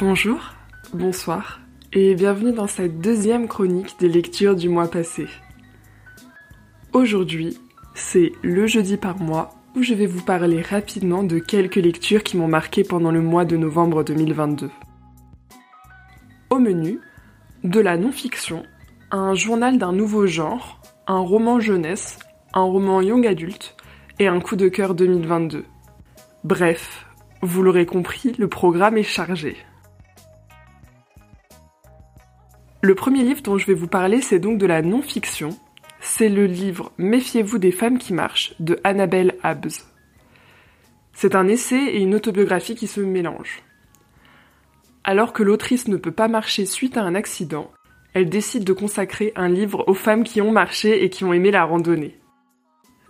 Bonjour, bonsoir et bienvenue dans cette deuxième chronique des lectures du mois passé. Aujourd'hui, c'est le jeudi par mois où je vais vous parler rapidement de quelques lectures qui m'ont marqué pendant le mois de novembre 2022. Au menu, de la non-fiction, un journal d'un nouveau genre, un roman jeunesse, un roman young adulte et un coup de cœur 2022. Bref, vous l'aurez compris, le programme est chargé. Le premier livre dont je vais vous parler, c'est donc de la non-fiction. C'est le livre Méfiez-vous des femmes qui marchent de Annabelle Abbs. C'est un essai et une autobiographie qui se mélangent. Alors que l'autrice ne peut pas marcher suite à un accident, elle décide de consacrer un livre aux femmes qui ont marché et qui ont aimé la randonnée.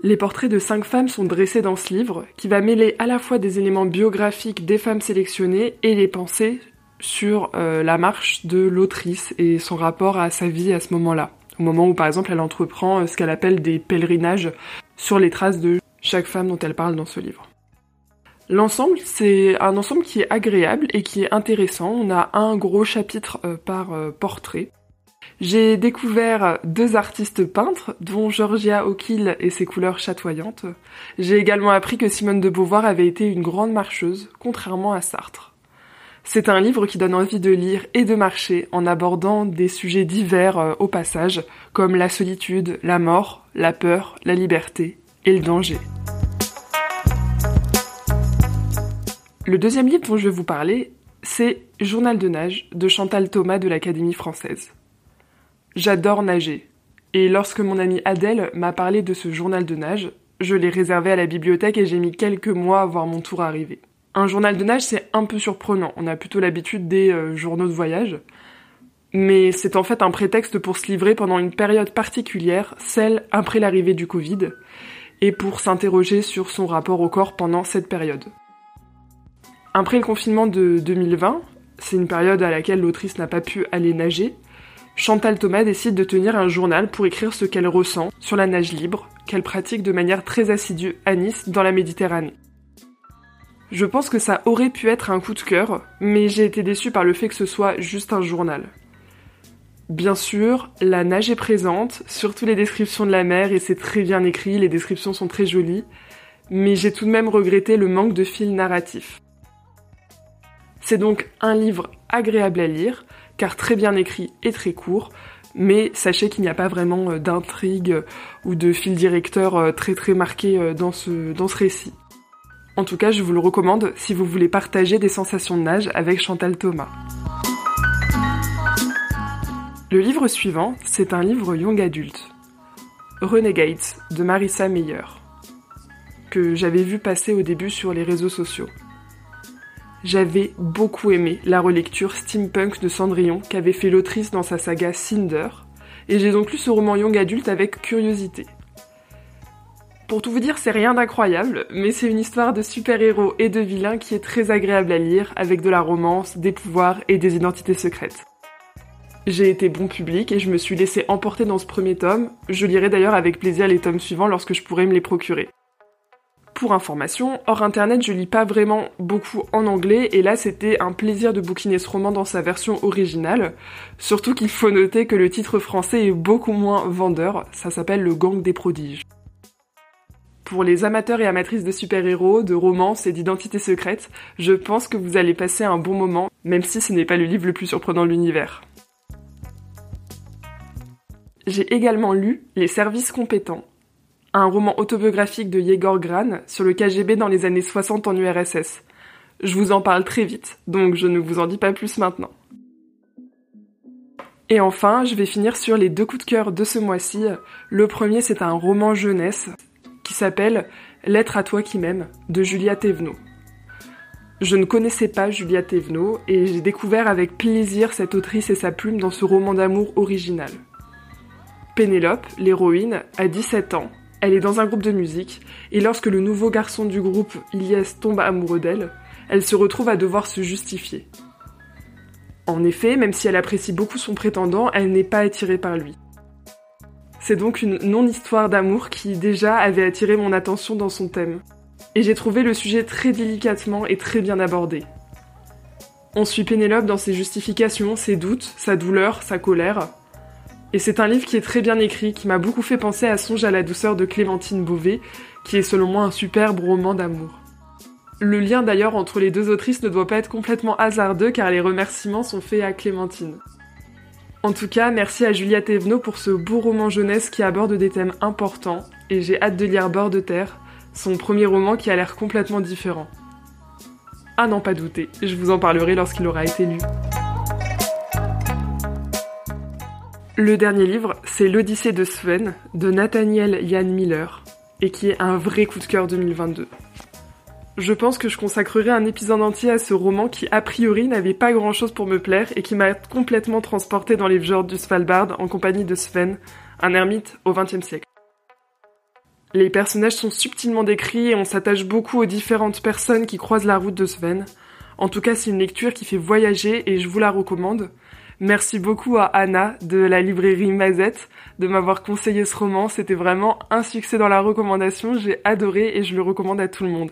Les portraits de cinq femmes sont dressés dans ce livre, qui va mêler à la fois des éléments biographiques des femmes sélectionnées et les pensées sur euh, la marche de l'autrice et son rapport à sa vie à ce moment-là. Au moment où, par exemple, elle entreprend euh, ce qu'elle appelle des pèlerinages sur les traces de chaque femme dont elle parle dans ce livre. L'ensemble, c'est un ensemble qui est agréable et qui est intéressant. On a un gros chapitre euh, par portrait. J'ai découvert deux artistes peintres, dont Georgia O'Kill et ses couleurs chatoyantes. J'ai également appris que Simone de Beauvoir avait été une grande marcheuse, contrairement à Sartre. C'est un livre qui donne envie de lire et de marcher en abordant des sujets divers euh, au passage, comme la solitude, la mort, la peur, la liberté et le danger. Le deuxième livre dont je vais vous parler, c'est Journal de nage de Chantal Thomas de l'Académie française. J'adore nager. Et lorsque mon amie Adèle m'a parlé de ce journal de nage, je l'ai réservé à la bibliothèque et j'ai mis quelques mois à voir mon tour arriver. Un journal de nage, c'est un peu surprenant. On a plutôt l'habitude des euh, journaux de voyage. Mais c'est en fait un prétexte pour se livrer pendant une période particulière, celle après l'arrivée du Covid, et pour s'interroger sur son rapport au corps pendant cette période. Après le confinement de 2020, c'est une période à laquelle l'autrice n'a pas pu aller nager, Chantal Thomas décide de tenir un journal pour écrire ce qu'elle ressent sur la nage libre, qu'elle pratique de manière très assidue à Nice, dans la Méditerranée. Je pense que ça aurait pu être un coup de cœur, mais j'ai été déçue par le fait que ce soit juste un journal. Bien sûr, la nage est présente, surtout les descriptions de la mer, et c'est très bien écrit, les descriptions sont très jolies, mais j'ai tout de même regretté le manque de fil narratif. C'est donc un livre agréable à lire, car très bien écrit et très court, mais sachez qu'il n'y a pas vraiment euh, d'intrigue euh, ou de fil directeur euh, très très marqué dans ce, dans ce récit. En tout cas, je vous le recommande si vous voulez partager des sensations de nage avec Chantal Thomas. Le livre suivant, c'est un livre young adulte. Renegades de Marissa Meyer, que j'avais vu passer au début sur les réseaux sociaux. J'avais beaucoup aimé la relecture steampunk de Cendrillon qu'avait fait l'autrice dans sa saga Cinder, et j'ai donc lu ce roman young adulte avec curiosité. Pour tout vous dire, c'est rien d'incroyable, mais c'est une histoire de super-héros et de vilains qui est très agréable à lire, avec de la romance, des pouvoirs et des identités secrètes. J'ai été bon public et je me suis laissé emporter dans ce premier tome, je lirai d'ailleurs avec plaisir les tomes suivants lorsque je pourrai me les procurer. Pour information, hors internet, je lis pas vraiment beaucoup en anglais et là c'était un plaisir de bouquiner ce roman dans sa version originale. Surtout qu'il faut noter que le titre français est beaucoup moins vendeur, ça s'appelle Le Gang des prodiges. Pour les amateurs et amatrices de super-héros, de romance et d'identité secrète, je pense que vous allez passer un bon moment, même si ce n'est pas le livre le plus surprenant de l'univers. J'ai également lu Les services compétents un roman autobiographique de Yegor Gran sur le KGB dans les années 60 en URSS. Je vous en parle très vite, donc je ne vous en dis pas plus maintenant. Et enfin, je vais finir sur les deux coups de cœur de ce mois-ci. Le premier, c'est un roman jeunesse qui s'appelle Lettre à toi qui m'aime de Julia Thévenot. Je ne connaissais pas Julia Thévenot et j'ai découvert avec plaisir cette autrice et sa plume dans ce roman d'amour original. Pénélope, l'héroïne, a 17 ans elle est dans un groupe de musique, et lorsque le nouveau garçon du groupe, Ilyes, tombe amoureux d'elle, elle se retrouve à devoir se justifier. En effet, même si elle apprécie beaucoup son prétendant, elle n'est pas attirée par lui. C'est donc une non-histoire d'amour qui déjà avait attiré mon attention dans son thème. Et j'ai trouvé le sujet très délicatement et très bien abordé. On suit Pénélope dans ses justifications, ses doutes, sa douleur, sa colère. Et c'est un livre qui est très bien écrit, qui m'a beaucoup fait penser à Songe à la douceur de Clémentine Beauvais, qui est selon moi un superbe roman d'amour. Le lien d'ailleurs entre les deux autrices ne doit pas être complètement hasardeux car les remerciements sont faits à Clémentine. En tout cas, merci à Juliette Evenot pour ce beau roman jeunesse qui aborde des thèmes importants et j'ai hâte de lire Bord de terre, son premier roman qui a l'air complètement différent. Ah non, pas douter, je vous en parlerai lorsqu'il aura été lu. Le dernier livre, c'est L'Odyssée de Sven de Nathaniel Jan Miller et qui est un vrai coup de cœur 2022. Je pense que je consacrerai un épisode entier à ce roman qui, a priori, n'avait pas grand chose pour me plaire et qui m'a complètement transporté dans les fjords du Svalbard en compagnie de Sven, un ermite au XXe siècle. Les personnages sont subtilement décrits et on s'attache beaucoup aux différentes personnes qui croisent la route de Sven. En tout cas, c'est une lecture qui fait voyager et je vous la recommande. Merci beaucoup à Anna de la librairie Mazette de m'avoir conseillé ce roman. C'était vraiment un succès dans la recommandation. J'ai adoré et je le recommande à tout le monde.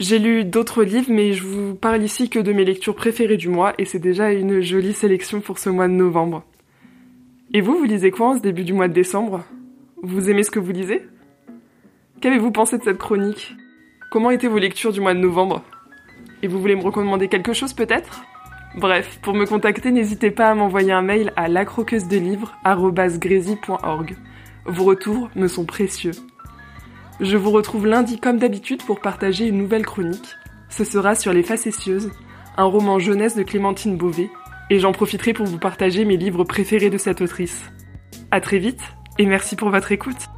J'ai lu d'autres livres, mais je vous parle ici que de mes lectures préférées du mois, et c'est déjà une jolie sélection pour ce mois de novembre. Et vous, vous lisez quoi en ce début du mois de décembre? Vous aimez ce que vous lisez? Qu'avez-vous pensé de cette chronique? Comment étaient vos lectures du mois de novembre? Et vous voulez me recommander quelque chose peut-être? Bref, pour me contacter, n'hésitez pas à m'envoyer un mail à lacroqueusedelivres.org. Vos retours me sont précieux. Je vous retrouve lundi comme d'habitude pour partager une nouvelle chronique. Ce sera sur Les Facétieuses, un roman jeunesse de Clémentine Beauvais, et j'en profiterai pour vous partager mes livres préférés de cette autrice. À très vite, et merci pour votre écoute.